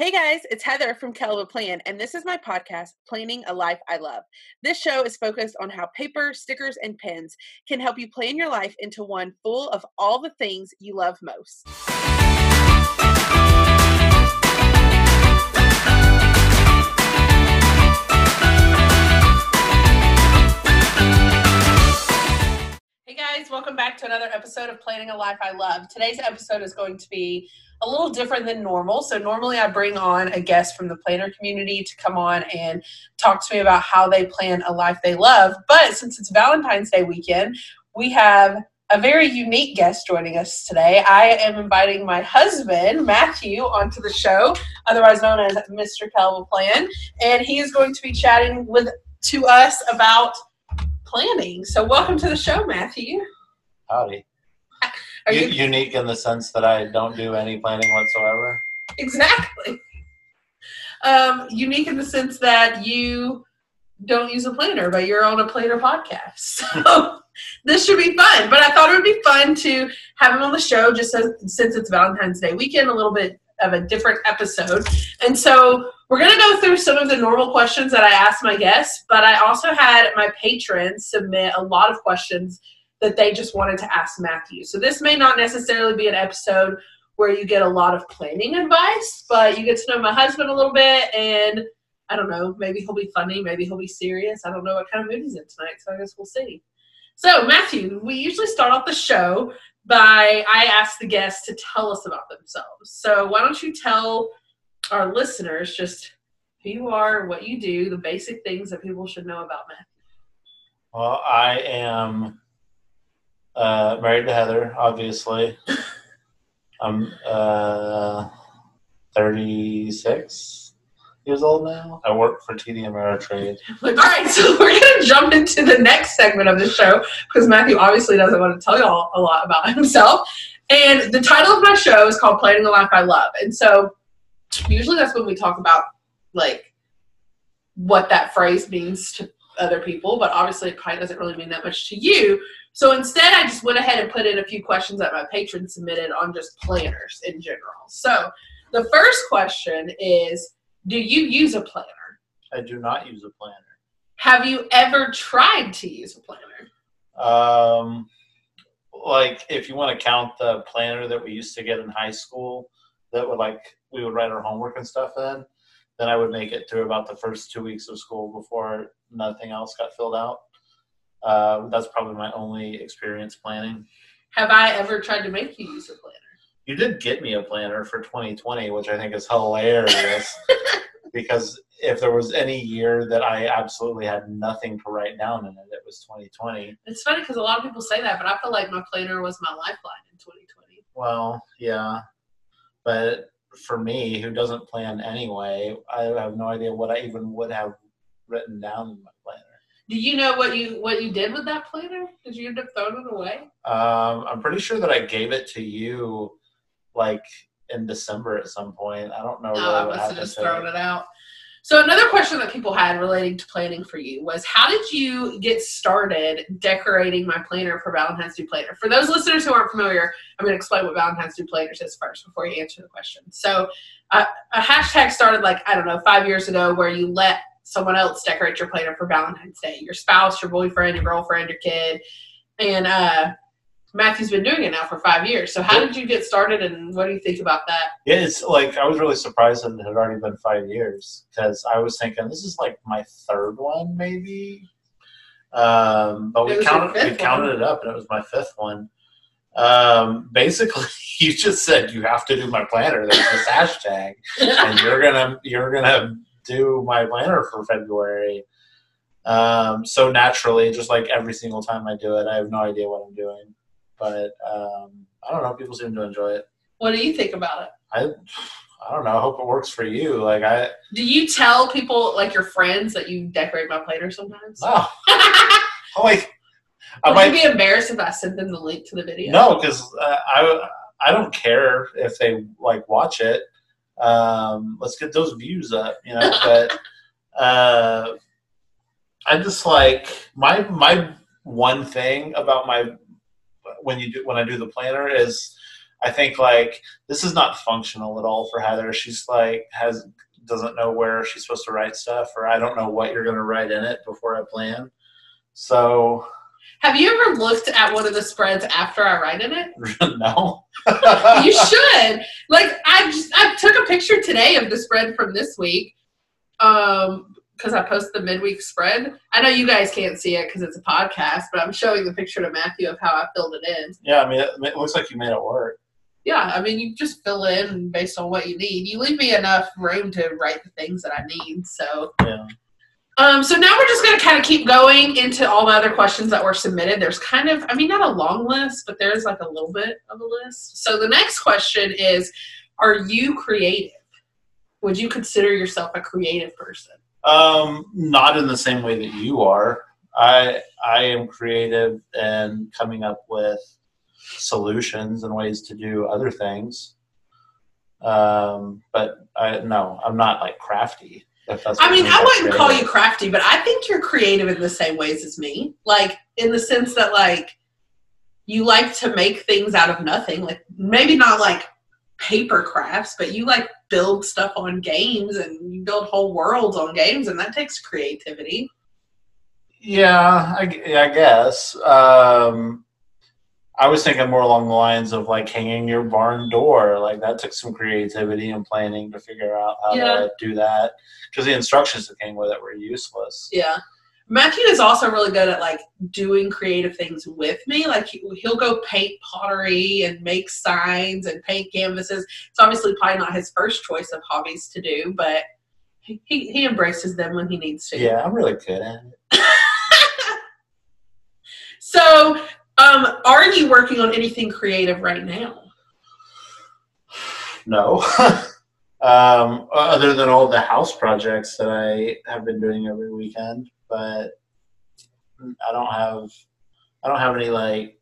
Hey guys, it's Heather from KellofaPlan, and this is my podcast, Planning a Life I Love. This show is focused on how paper, stickers, and pens can help you plan your life into one full of all the things you love most. Welcome back to another episode of Planning a Life I Love. Today's episode is going to be a little different than normal. So, normally I bring on a guest from the planner community to come on and talk to me about how they plan a life they love. But since it's Valentine's Day weekend, we have a very unique guest joining us today. I am inviting my husband, Matthew, onto the show, otherwise known as Mr. KellofaPlan, and he is going to be chatting with to us about planning. So, welcome to the show, Matthew. Howdy. Are U- unique in the sense that I don't do any planning whatsoever. exactly um, unique in the sense that you don't use a planner, but you're on a planner podcast. So this should be fun. But I thought it would be fun to have him on the show, just as, since it's Valentine's Day weekend, a little bit of a different episode. And so we're going to go through some of the normal questions that I asked my guests, but I also had my patrons submit a lot of questions that they just wanted to ask Matthew. So this may not necessarily be an episode where you get a lot of planning advice, but you get to know my husband a little bit and I don't know, maybe he'll be funny, maybe he'll be serious. I don't know what kind of mood he's in tonight, so I guess we'll see. So, Matthew, we usually start off the show by I ask the guests to tell us about themselves. So, why don't you tell our listeners just who you are, what you do, the basic things that people should know about Matthew? Well, I am uh, married to Heather, obviously. I'm uh, 36 years old now. I work for TD Ameritrade. Like, all right, so we're gonna jump into the next segment of the show because Matthew obviously doesn't want to tell y'all a lot about himself. And the title of my show is called Planning the Life I Love. And so usually that's when we talk about like what that phrase means to other people, but obviously it probably doesn't really mean that much to you. So instead I just went ahead and put in a few questions that my patrons submitted on just planners in general. So the first question is do you use a planner? I do not use a planner. Have you ever tried to use a planner? Um, like, if you want to count the planner that we used to get in high school, that would like we would write our homework and stuff in, then I would make it through about the first two weeks of school before nothing else got filled out. Uh, that's probably my only experience planning. Have I ever tried to make you use a planner? You did get me a planner for 2020, which I think is hilarious because if there was any year that I absolutely had nothing to write down in it, it was 2020. It's funny because a lot of people say that, but I feel like my planner was my lifeline in 2020. Well, yeah, but for me, who doesn't plan anyway, I have no idea what I even would have written down in my planner. Do you know what you what you did with that planner? Did you end up throwing it away? Um, I'm pretty sure that I gave it to you, like in December at some point. I don't know. No, really I must have just thrown it out. So another question that people had relating to planning for you was how did you get started decorating my planner for Valentine's Day Planner? For those listeners who aren't familiar, I'm going to explain what Valentine's Day Planners is first before you answer the question. So uh, a hashtag started like, I don't know, five years ago where you let someone else decorate your planner for Valentine's Day, your spouse, your boyfriend, your girlfriend, your kid. And uh, Matthew's been doing it now for five years. So how did you get started and what do you think about that? Yeah, it's like I was really surprised that it had already been five years because I was thinking this is like my third one, maybe. Um, but we counted we counted one. it up, and it was my fifth one. Um, basically, you just said you have to do my planner. There's this hashtag, and you're gonna you're gonna do my planner for February. Um, so naturally, just like every single time I do it, I have no idea what I'm doing, but um, I don't know. People seem to enjoy it. what do you think about it? I I don't know. I hope it works for you. Like I Do you tell people, like your friends, that you decorate my planner sometimes? oh I'm like I Would might be embarrassed if I sent them the link to the video? no because uh, I I don't care if they like watch it. Um, let's get those views up, you know. But uh, I just like my my one thing about my when you do when I do the planner is I think like this is not functional at all for Heather. She's like has doesn't know where she's supposed to write stuff, or I don't know what you're going to write in it before I plan. So Have you ever looked at one of the spreads after I write in it? no. you should. Like I just I took a picture today of the spread from this week. Um because I post the midweek spread. I know you guys can't see it because it's a podcast, but I'm showing the picture to Matthew of how I filled it in. Yeah, I mean, it, it looks like you made it work. Yeah, I mean, you just fill in based on what you need. You leave me enough room to write the things that I need. So, Yeah. um, so now we're just going to kind of keep going into all the other questions that were submitted. There's kind of, I mean, not a long list, but there's like a little bit of a list. So the next question is, are you creative? Would you consider yourself a creative person? Um, not in the same way that you are. I I am creative and coming up with solutions and ways to do other things. Um, but I no, I'm not like crafty. If that's I mean, I wouldn't call you crafty, but I think you're creative in the same ways as me. Like in the sense that like you like to make things out of nothing. Like maybe not like paper crafts, but you like build stuff on games and you build whole worlds on games, and that takes creativity. Yeah, I, I guess. Um, I was thinking more along the lines of like hanging your barn door. Like that took some creativity and planning to figure out how Yeah. to do that because the instructions that came with it were useless. Yeah. Matthew is also really good at like doing creative things with me. Like he- he'll go paint pottery and make signs and paint canvases. It's obviously probably not his first choice of hobbies to do, but he, he, he embraces them when he needs to. Yeah, I'm really good at it. So, um, are you working on anything creative right now? No. um, other than all the house projects that I have been doing every weekend, but I don't have I don't have any like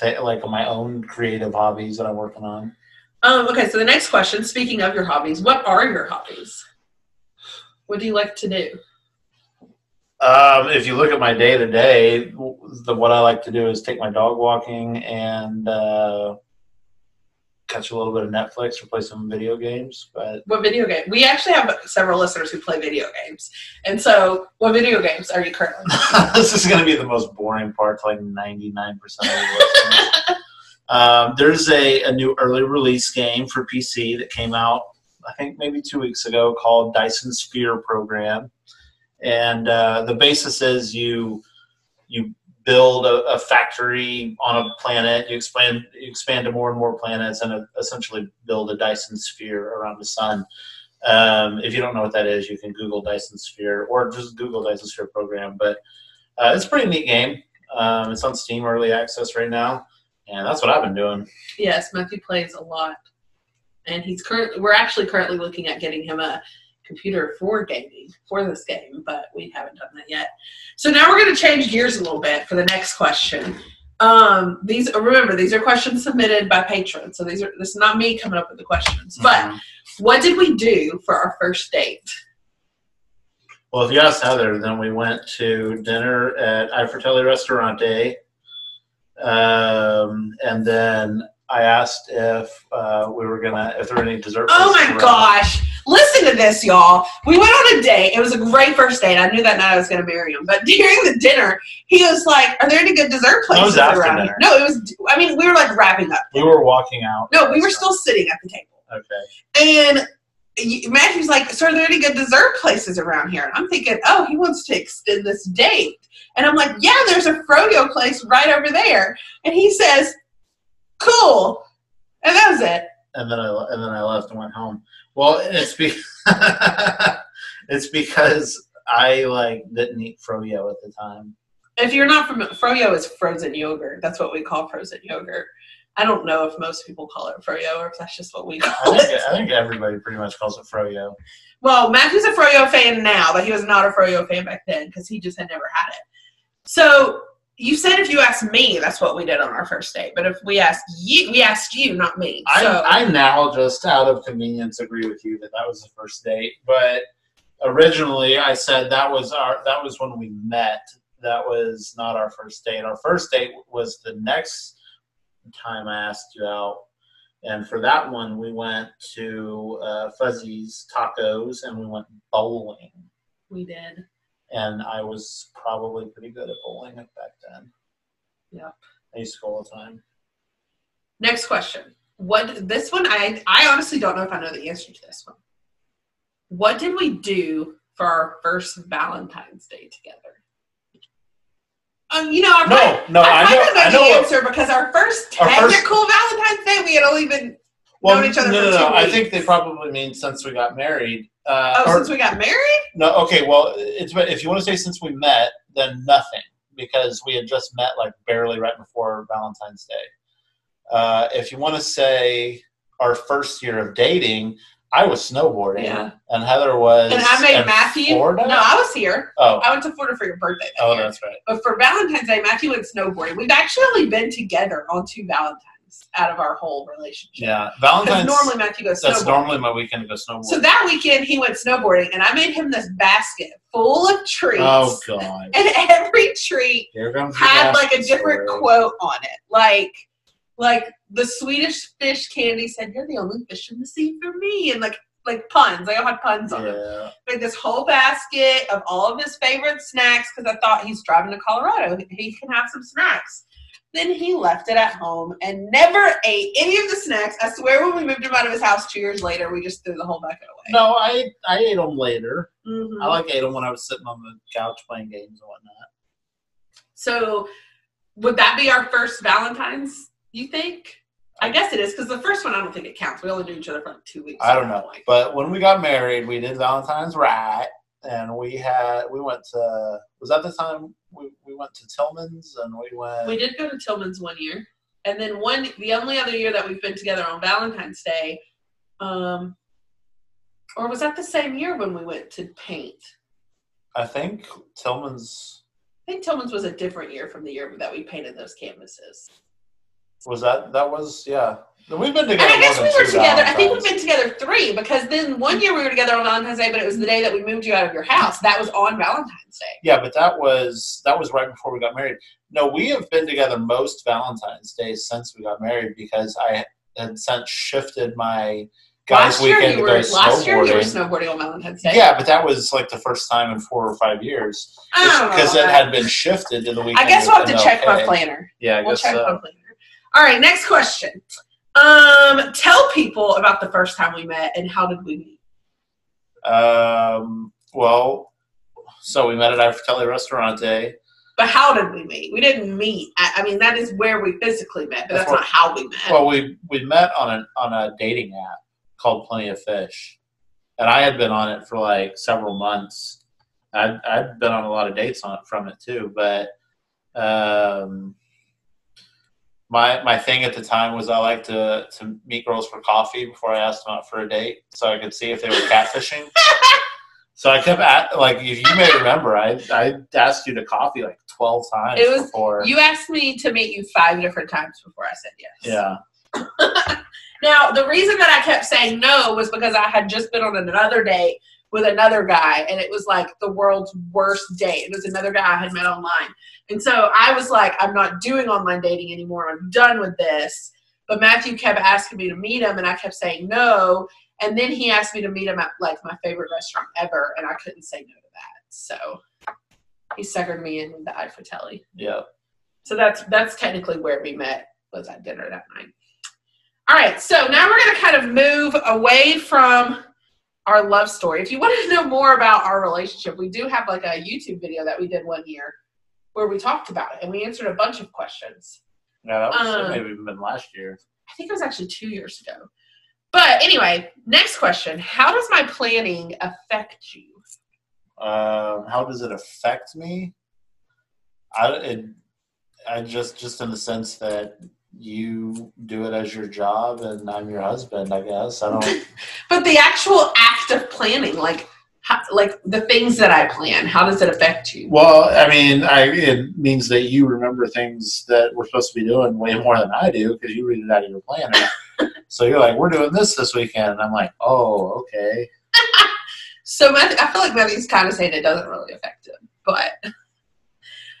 th- like my own creative hobbies that I'm working on. Um, okay, so the next question, speaking of your hobbies, what are your hobbies? What do you like to do? Um, if you look at my day to day, the what I like to do is take my dog walking and uh, catch a little bit of Netflix or play some video games. But What video game? We actually have several listeners who play video games. And so, what video games are you currently this is going to be the most boring part like 99% of the listeners. um, there's a, a new early release game for PC that came out, I think maybe two weeks ago, called Dyson Sphere Program. And uh, the basis is you you build a, a factory on a planet, you expand you expand to more and more planets, and uh, essentially build a Dyson sphere around the sun. Um, if you don't know what that is, you can Google Dyson Sphere or just Google Dyson Sphere program. But uh, it's a pretty neat game. Um, it's on Steam Early Access right now, and that's what I've been doing. Yes, Matthew plays a lot. And he's currently, we're actually currently looking at getting him a computer for gaming for this game, but we haven't done that yet. So now we're going to change gears a little bit for the next question. Um, these remember these are questions submitted by patrons, so these are this is not me coming up with the questions. But Mhm. what did we do for our first date? well, if you asked Heather, then we went to dinner at I Fratelli Restaurante, um, and then I asked if uh, we were gonna if there were any dessert. Oh my gosh. Listen to this, y'all. We went on a date. It was a great first date. I knew that night I was going to marry him. But during the dinner, he was like, Are there any good dessert places around here? No, it was, I mean, we were like wrapping up. We were walking out. No, we were still sitting at the table. okay. And Matthew's like, So are there any good dessert places around here? And I'm thinking, Oh, he wants to extend this date. And I'm like, Yeah, there's a froyo place right over there. And he says, Cool. And that was it. and then I and then I left and went home. Well, it's be it's because I like didn't eat froyo at the time. If you're not from froyo is frozen yogurt. That's what we call frozen yogurt. I don't know if most people call it froyo or if that's just what we I think it. I think everybody pretty much calls it froyo. Well, Matthew's a froyo fan now, but he was not a froyo fan back then because he just had never had it. So you said if you asked me, that's what we did on our first date. But if we asked you, we asked you, not me. So I I now just out of convenience agree with you that that was the first date, but originally I said that was our that was when we met. That was not our first date. Our first date was the next time I asked you out. And for that one, we went to uh, Fuzzy's Tacos and we went bowling. We did. And I was probably pretty good at bowling it back then. Yep. I used to go all the time. Next question. What this one I I honestly don't know if I know the answer to this one. What did we do for our first Valentine's Day together? Um, you know, I No, might, no, I I, know, might know I the answer because our first Our first- Valentine's Day we had only been Well, known each other no, for no, no. two I think they probably mean since we got married. Uh, oh or- since we got married. No, okay. Well, it's if you want to say since we met, then nothing because we had just met like barely right before Valentine's Day. Uh, if you want to say our first year of dating, I was snowboarding, Yeah. and Heather was. And I made Matthew. Florida? No, I was here. Oh, I went to Florida for your birthday. That oh, year. that's right. But for Valentine's Day, Matthew went snowboarding. We've actually been together on two Valentines out of our whole relationship. Yeah, Valentine's. normally Matthew goes that's normally my weekend to go snowboarding. So that weekend he went snowboarding, and I made him this basket full of treats. oh God, And every treat here comes the had like a different story. quote on it. Like, like the Swedish fish candy said, "You're the only fish in the sea for me," and like like puns. They all had puns on them. Yeah, Made this whole basket of all of his favorite snacks because I thought he's driving to Colorado. He can have some snacks. Then he left it at home and never ate any of the snacks. I swear, when we moved him out of his house two years later, we just threw the whole bucket away. no, I I ate them later. Mhm. I like ate them when I was sitting on the couch playing games and whatnot. So, would that be our first Valentine's? You think? I guess it is because the first one I don't think it counts. We only knew each other for like two weeks. I don't know. point. But when we got married, we did Valentine's right, and we had we went to was that the time we, we went to Tillman's and we went. We did go to Tillman's one year, and then one the only other year that we've been together on Valentine's Day, um, or was that the same year when we went to paint? I think Tillman's I think Tillman's was a different year from the year that we painted those canvases. was that that was yeah. We've been And. I guess we were two together. I think we've been together three because then one year we were together on Valentine's Day, but it was the day that we moved you out of your house. That was on Valentine's Day. Yeah, but that was that was right before we got married. No, we have been together most Valentine's days since we got married because I had since shifted my guys' last weekend you to were go last year you were snowboarding. snowboarding on Valentine's Day. Yeah, but that was like the first time in four or five years I don't know because it had been shifted to the weekend. I guess we'll have to of check my planner. Yeah, I We'll guess check so. my planner. All right, next question. Um, tell people about the first time we met and how did we meet? Um, well, so we met at I Fratelli Restaurante. But how did we meet? We didn't meet. I, I mean, that is where we physically met, but that's That's what- not how we met. Well, we we met on a on a dating app called Plenty of Fish, and I had been on it for like several months. I'd I'd been on a lot of dates on it from it too, but um, my my thing at the time was I like to to meet girls for coffee before I asked them out for a date, so I could see if they were catfishing. so I kept at like if you may remember, I I asked you to coffee like twelve times It was- before. you asked me to meet you five different times before I said yes. yeah. Now, the reason that I kept saying no was because I had just been on another date with another guy, and it was like the world's worst date. It was another guy I had met online. And so I was like, I'm not doing online dating anymore. I'm done with this. But Matthew kept asking me to meet him, and I kept saying no. And then he asked me to meet him at like my favorite restaurant ever, and I couldn't say no to that. So he suckered me in with the I Fratelli. Yeah. So that's that's technically where we met was at dinner that night. All right, so now we're going to kind of move away from our love story. If you want to know more about our relationship, we do have like a YouTube video that we did one year where we talked about it and we answered a bunch of questions. Yeah, that was Um, maybe even been last year. I think it was actually two years ago. But anyway, next question: How does my planning affect you? Um, how does it affect me? I it, I just just in the sense that you do it as your job and I'm your husband. I guess I don't. But the actual act of planning, like how, like the things that I plan, how does it affect you? well, I mean, I it means that you remember things that we're supposed to be doing way more than I do because you read it out of your planner. so you're like, we're doing this this weekend, and I'm like, oh, okay. So Matthew, I feel like Matthew's kind of saying it doesn't really affect him. But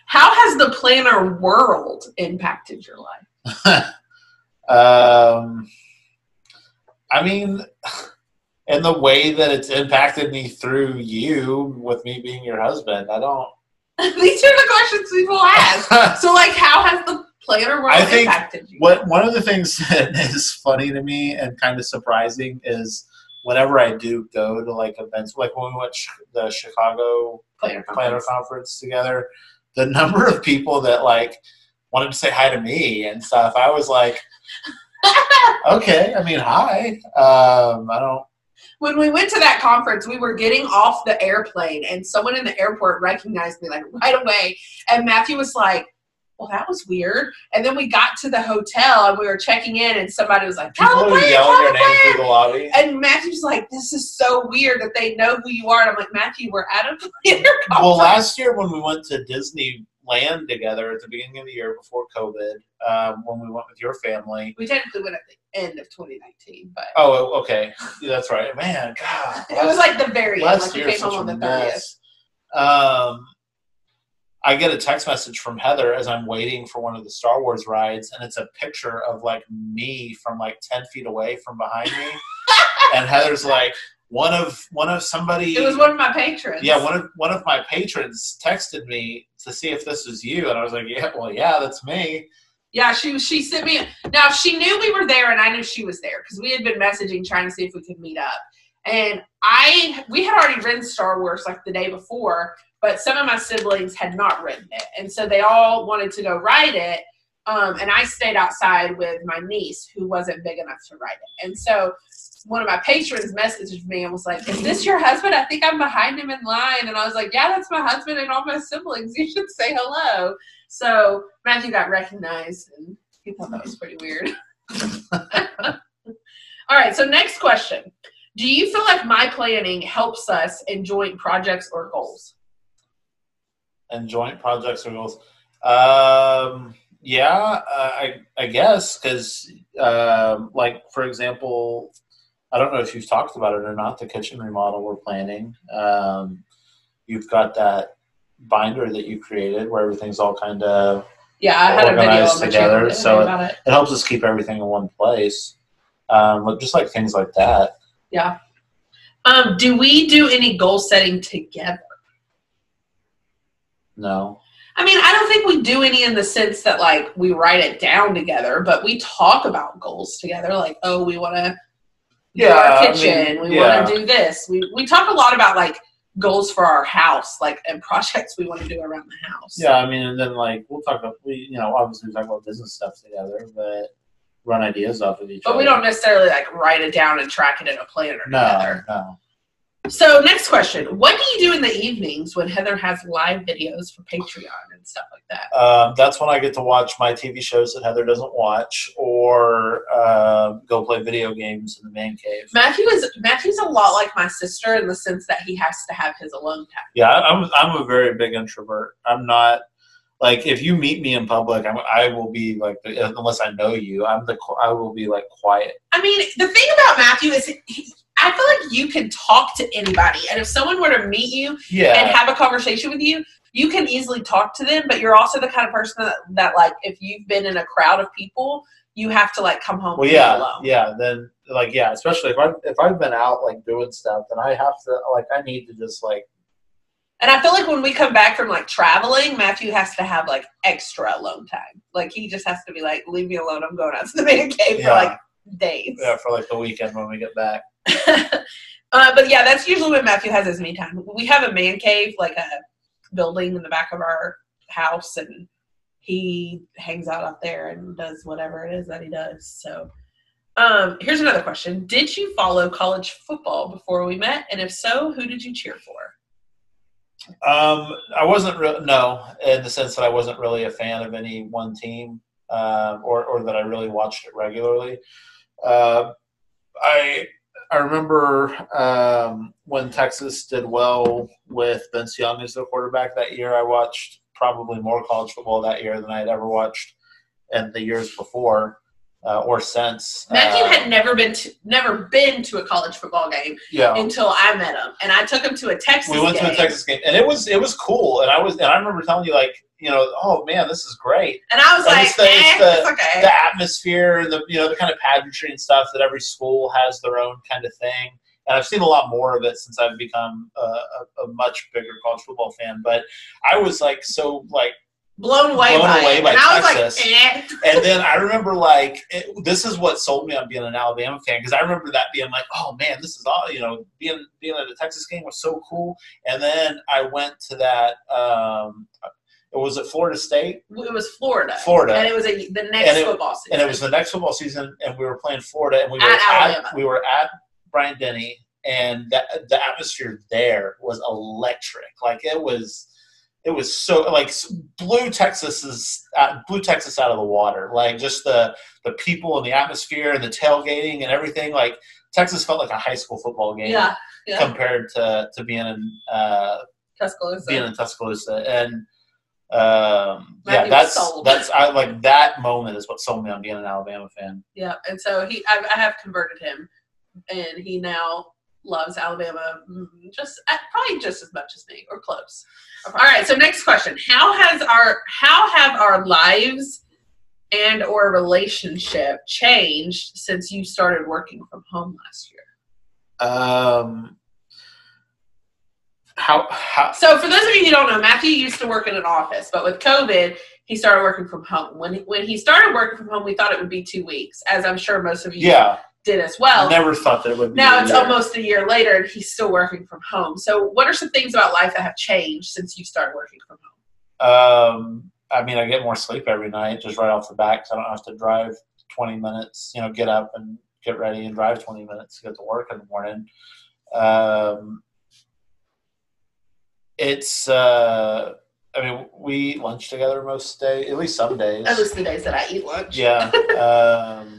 how has the planner world impacted your life? Um, I mean, in the way that it's impacted me through you, with me being your husband, I don't. These are the questions people ask. So, like, how has the planner world I think impacted you? what one of the things that is funny to me and kind of surprising is whenever I do go to like events, like when we went sh- the Chicago planner conference. conference together, the number of people that like wanted to say hi to me and stuff, I was like, okay, I mean, hi. Um, I don't. When we went to that conference, we were getting off the airplane, and someone in the airport recognized me like right away. And Matthew was like, "Well, that was weird." And then we got to the hotel, and we were checking in, and somebody was like, People "Tyler were Blaine, yelling Tyler your name through the lobby. And Matthew's like, "This is so weird that they know who you are." And I'm like, "Matthew, we're at a planner conference." Well, last year when we went to Disneyland together at the beginning of the year before COVID, um, when we went with your family. we technically went at the end of 2019, but Oh, okay, Yeah, that's right, man. God, it was like the very end. last Like we year came such a the mess. Um, I get a text message from Heather as I'm waiting for one of the Star Wars rides, and it's a picture of like me from like ten feet away from behind me, and Heather's like one of one of somebody. It was one of my patrons. yeah, one of one of my patrons texted me to see if this was you, and I was like, yeah, well, yeah, that's me. Yeah, she she sent me. Now she knew we were there, and I knew she was there because we had been messaging trying to see if we could meet up. And I we had already written Star Wars like the day before, but some of my siblings had not written it, and so they all wanted to go write it. Um, and I stayed outside with my niece who wasn't big enough to write it. And so one of my patrons messaged me and was like, "Is this your husband? I think I'm behind him in line." And I was like, "Yeah, that's my husband and all my siblings. You should say hello." So Matthew got recognized, and he thought that was pretty weird. All right, so next question. Do you feel like my planning helps us in joint projects or goals? and joint projects or goals. Um, yeah, uh, I I guess because um, like for example, I don't know if you've talked about it or not. The kitchen remodel we're planning. Um, you've got that binder that you created where everything's all kind of Yeah, I had a video Organized together, so about it. it helps us keep everything in one place. Um, but just like things like that. Yeah. Um, do we do any goal setting together? No. I mean, I don't think we do any in the sense that like we write it down together, but we talk about goals together. Like, oh, we want to Yeah, our I kitchen. mean, we yeah. want to do this. We we talk a lot about like goals for our house, like and projects we want to do around the house. Yeah, I mean, and then like we'll talk about we, you know, obviously we talk about business stuff together, but run ideas off of each But other. But we don't necessarily like write it down and track it in a planner No, together. no. So next question: What do you do in the evenings when Heather has live videos for Patreon and stuff like that? Um, that's when I get to watch my TV shows that Heather doesn't watch, or uh, go play video games in the man cave. Matthew is Matthew's a lot like my sister in the sense that he has to have his alone time. Yeah, I'm I'm a very big introvert. I'm not like if you meet me in public, I'm, I will be like unless I know you, I'm the I will be like quiet. I mean, the thing about Matthew is, he, I feel like you can talk to anybody, and if someone were to meet you and have a conversation with you, you can easily talk to them. But you're also the kind of person that, that like, if you've been in a crowd of people, you have to like come home well, yeah, alone. yeah. Then like yeah, especially if I if I've been out like doing stuff, then I have to like I need to just like And I feel like when we come back from like traveling, Matthew has to have like extra alone time. Like he just has to be like, leave me alone. I'm going out to the man cave for like days. yeah for like the weekend when we get back. uh, but yeah, that's usually when Matthew has his me time. We have a man cave, like a building in the back of our house, and he hangs out up there and does whatever it is that he does. So, um, here's another question: Did you follow college football before we met? And if so, who did you cheer for? Um, I wasn't real no, in the sense that I wasn't really a fan of any one team, um, or or that I really watched it regularly. Uh, I I remember um, when Texas did well with Vince Young as the quarterback that year. I watched probably more college football that year than I had ever watched in the years before. Uh, or since. Matthew Uh, had never been to never been to a college football game yeah. until I met him, and I took him to a Texas. we went game. to a Texas game, and it was it was cool. And I was and I remember telling you like you know oh man this is great. and I was And like, it's the- eh, it's the- it's okay. The atmosphere and the you know the kind of pageantry and stuff that every school has their own kind of thing. And I've seen a lot more of it since I've become a, a, a much bigger college football fan. But I was like so like blown away blown by away it, by and Texas. like, eh. and then I remember like it, this is what sold me on being an Alabama fan because I remember that being like, oh man, this is all you know, being being at a Texas game was so cool. And then I went to that. Um, it was at Florida State, it was Florida, Florida. and it was a, the next it- football season. and it was the next football season, and we were playing Florida, and we were At at, we were at Bryant Denny, and the, the atmosphere there was electric. Like it was, it was so like blue Texas is uh, blue Texas out of the water. Like just the the people and the atmosphere and the tailgating and everything. Like Texas felt like a high school football game yeah, yeah, compared to to being in uh, Tuscaloosa. being in Tuscaloosa and. Um, yeah, that's that's I like that moment is what sold me on being an Alabama fan. Yeah, and so he, I, I have converted him, and he now loves Alabama mm, just uh, probably just as much as me, or close. All right, so next question: How has our how have our lives and or relationship changed since you started working from home last year? Um, how how So, for those of you who don't know, Matthew used to work in an office, but with COVID, he started working from home. When when he started working from home, we thought it would be two weeks, as I'm sure most of you yeah did as well. never thought that it would be now it's almost a year later and he's still working from home. So what are some things about life that have changed since you started working from home? Um i mean i get more sleep every night just right off the bat 'cause i don't have to drive 20 minutes you know get up and get ready and drive 20 minutes to get to work in the morning. Um it's uh i mean we eat lunch together most days at least some days. At least the days that i eat lunch. Yeah um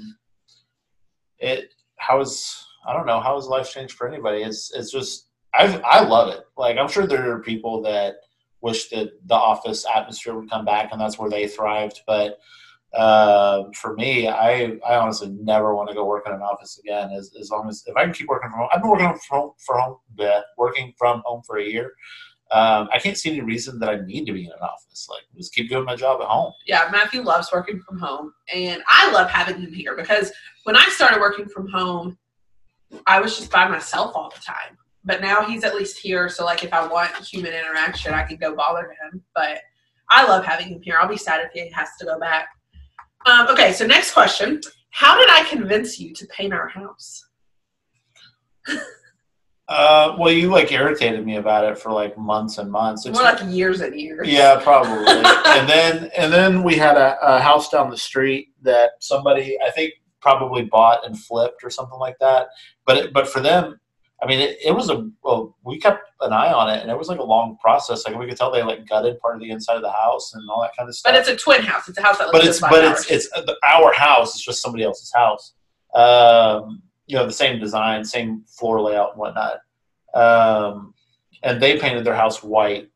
it how is i don't know how has life changed for anybody it's it's just i i love it like i'm sure there are people that wish that the office atmosphere would come back and that's where they thrived but uh, for me i i honestly never want to go work in an office again as, as long as if i can keep working from home i've been working from home for home bleh, working from home for a year um, I can't see any reason that I need to be in an office. Like, just keep doing my job at home. yeah matthew loves working from home and i love having him here because when i started working from home i was just by myself all the time. But now he's at least here so like if i want human interaction i can go bother him. But i love having him here. I'll be sad if he has to go back. Um, okay so next question. How did i convince you to paint our house? Uh, well, you like irritated me about it for like months and months. It's more like years and years. Yeah, probably. and then and then we had a, a house down the street that somebody I think probably bought and flipped or something like that. But it, but for them, I mean, it, it was a well, we kept an eye on it, and it was like a long process. Like we could tell they like gutted part of the inside of the house and all that kind of stuff. But it's a twin house. It's a house that but it's but hours. it's it's our house. It's just somebody else's house. Um, you know, the same design, same floor layout and whatnot. Um, and they painted their house white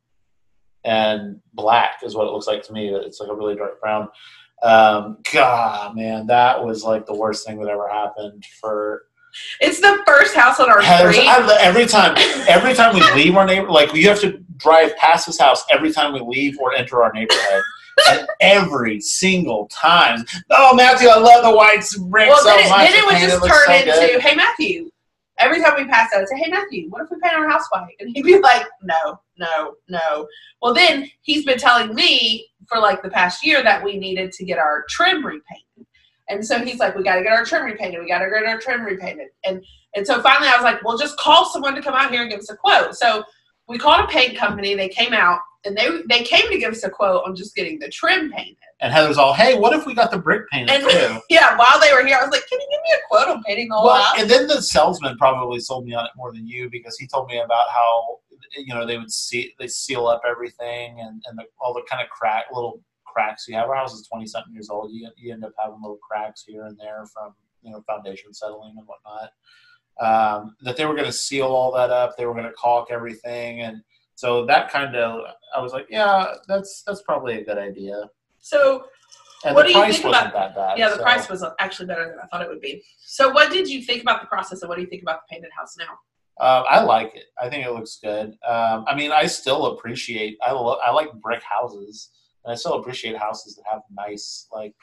and black is what it looks like to me. It's like a really dark brown. Um, God, man, that was like the worst thing that ever happened for It's the first house on our Heather's, street. I, every time, every time we leave our neighbor, like you have to drive past this house every time we leave or enter our neighborhood. and every single time, oh Matthew, I love the white brick well, so then, it, much. then it would just turn so good." into, hey Matthew. Every time we pass out, I'd say, hey Matthew, what if we paint our house white? And he'd be like, no, no, no. Well, then he's been telling me for like the past year that we needed to get our trim repainted. And so he's like, we got to get our trim repainted. We got to get our trim repainted. And and so finally, I was like, well, just call someone to come out here and give us a quote. So we called a paint company. They came out and they they came to give us a quote on just getting the trim painted. And Heather's all, hey, what if we got the brick painted And too? yeah, while they were here, I was like, can you give me a quote on painting the whole Well, house? and then the salesman probably sold me on it more than you because he told me about how you know they would see they seal up everything and and the, all the kind of crack little cracks you have. Our house is twenty something years old. You you end up having little cracks here and there from you know foundation settling and whatnot. Um, that they were going to seal all that up. They were going to caulk everything, and so that kind of I was like, yeah, that's that's probably a good idea. So, And What do you think wasn't about- that bad. Yeah, the so. price was actually better than I thought it would be. So, what did you think about the process, and what do you think about the painted house now? Um, I like it. I think it looks good. Um, I mean, I still appreciate. I lo- I like brick houses, and I still appreciate houses that have nice like.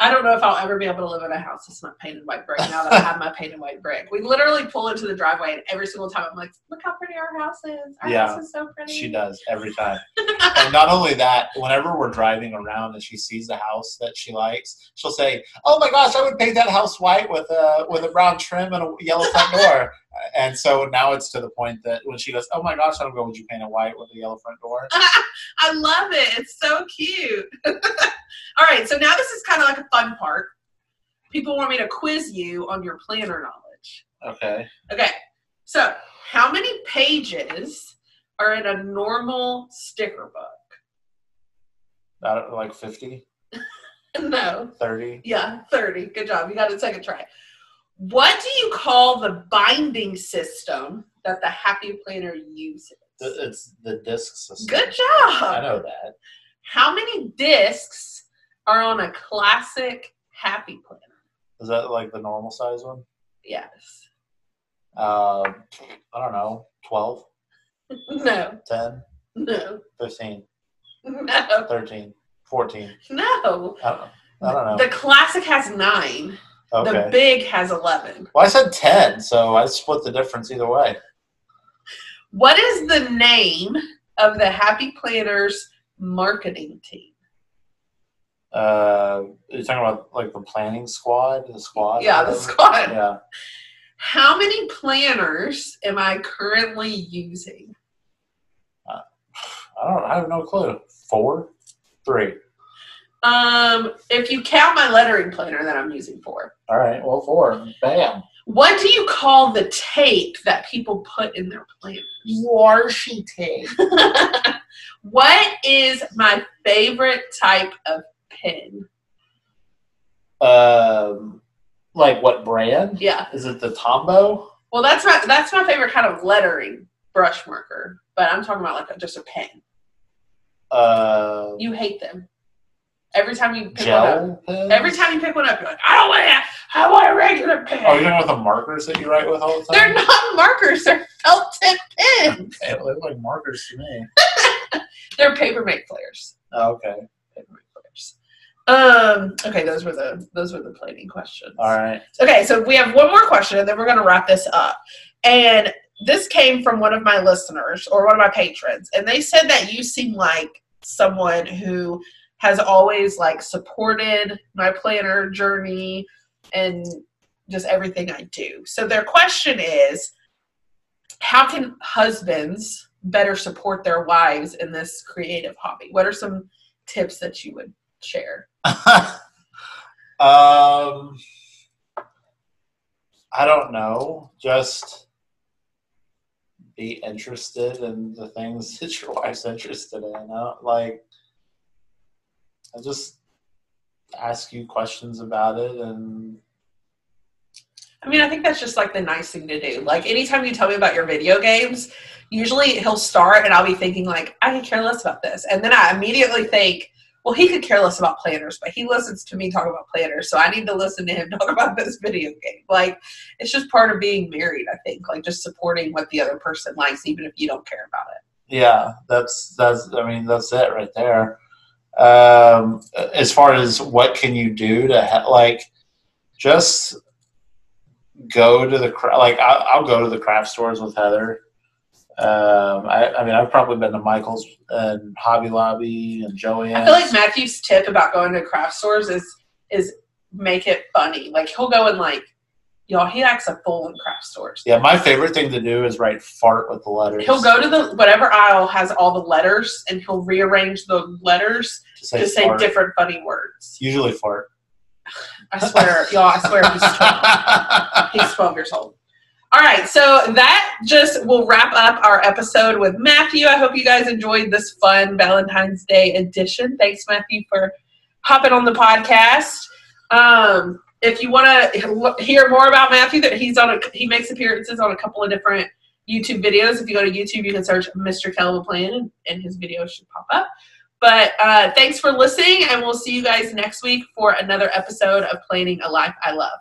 I don't know if I'll ever be able to live in a house that's not painted white brick now that I have my painted white brick. We literally pull into the driveway, and every single time I'm like, "Look how pretty our house is! Our Yeah, house is so pretty." She does every time. and not only that, whenever we're driving around and she sees the house that she likes, she'll say, "Oh my gosh, I would paint that house white with a with a brown trim and a yellow front door." And so now it's to the point that when she goes, "Oh my gosh, I don't go, would you paint it white with a yellow front door?" I love it. It's so cute. Right, so now this is kind of like a fun part. People want me to quiz you on your planner knowledge. Okay. Okay, so how many pages are in a normal sticker book? That, like 50, No. 30. Yeah, 30. Good job. You got a second try. What do you call the binding system that the Happy Planner uses? It's the disc system. Good job. I know that. How many discs are on a classic Happy Planner? Is that like the normal size one? Yes. Um, I don't know. 12, No. 10, No. 15, No. 13, 14. No. I don't, I don't know. The classic has nine. Okay. The big has 11. Well, I said 10, so I split the difference either way. What is the name of the Happy Planners marketing team? Uh, you're talking about like the planning squad, the squad. Yeah, the squad. Yeah, How many planners am I currently using? I don't. I have no clue. Four, three. Um, if you count my lettering planner that I'm using for. All right. Well, four. Bam. What do you call the tape that people put in their planners? Washi tape. what is my favorite type of pen? Um, like what brand? Yeah. Is it the Tombow? Well, that's my that's my favorite kind of lettering brush marker. But I'm talking about like a, just a pen. Uh, You hate them. Every time you pick one up. pens. Every time you pick one up, you're like, I don't want that. I want a regular pen. Oh, you're talking about the markers that you write with all the time? They're not markers. They're felt tip pens. They look like markers to me. They're Paper Mate Flairs. Oh, okay. Paper Mate Flairs. Um. Okay, those were the those were the planning questions. All right. Okay, so we have one more question, and then we're going to wrap this up. And this came from one of my listeners or one of my patrons, and they said that you seem like someone who has always like supported my planner journey and just everything I do. So their question is, how can husbands better support their wives in this creative hobby? What are some tips that you would share? um, I don't know. Just be interested in the things that your wife's interested in. I like, I just ask you questions about it, and I mean, I think that's just like the nice thing to do. Like anytime you tell me about your video games, usually he'll start and I'll be thinking like, I could care less about this. And then I immediately think, well, he could care less about planners, but he listens to me talk about planners, so I need to listen to him talk about this video game. Like it's just part of being married, I think. Like just supporting what the other person likes, even if you don't care about it. yeah, that's that's. I mean, that's it right there. Um, as far as what can you do to ha- like, just go to the cra- like I'll, I'll go to the craft stores with Heather. Um, I, I mean, I've probably been to Michael's and Hobby Lobby and Joann's. I feel like Matthew's tip about going to craft stores is is make it funny. Like he'll go and like y'all, he acts a fool in craft stores. yeah, my favorite thing to do is write fart with the letters. He'll go to the whatever aisle has all the letters, and he'll rearrange the letters to say, to say different funny words. Usually fart. I swear, y'all, I swear he's 12. He's 12 years old. All right, so that just will wrap up our episode with Matthew. I hope you guys enjoyed this fun Valentine's Day edition. Thanks, Matthew, for hopping on the podcast. Um, if you want to hear more about Matthew, that he's on a he makes appearances on a couple of different YouTube videos. If you go to YouTube, you can search Mr. KellofaPlan, and, and his videos should pop up. But uh, thanks for listening, and we'll see you guys next week for another episode of Planning a Life I Love.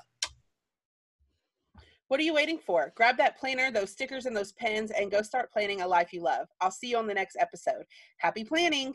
What are you waiting for? Grab that planner, those stickers, and those pens, and go start planning a life you love. I'll see you on the next episode. Happy planning!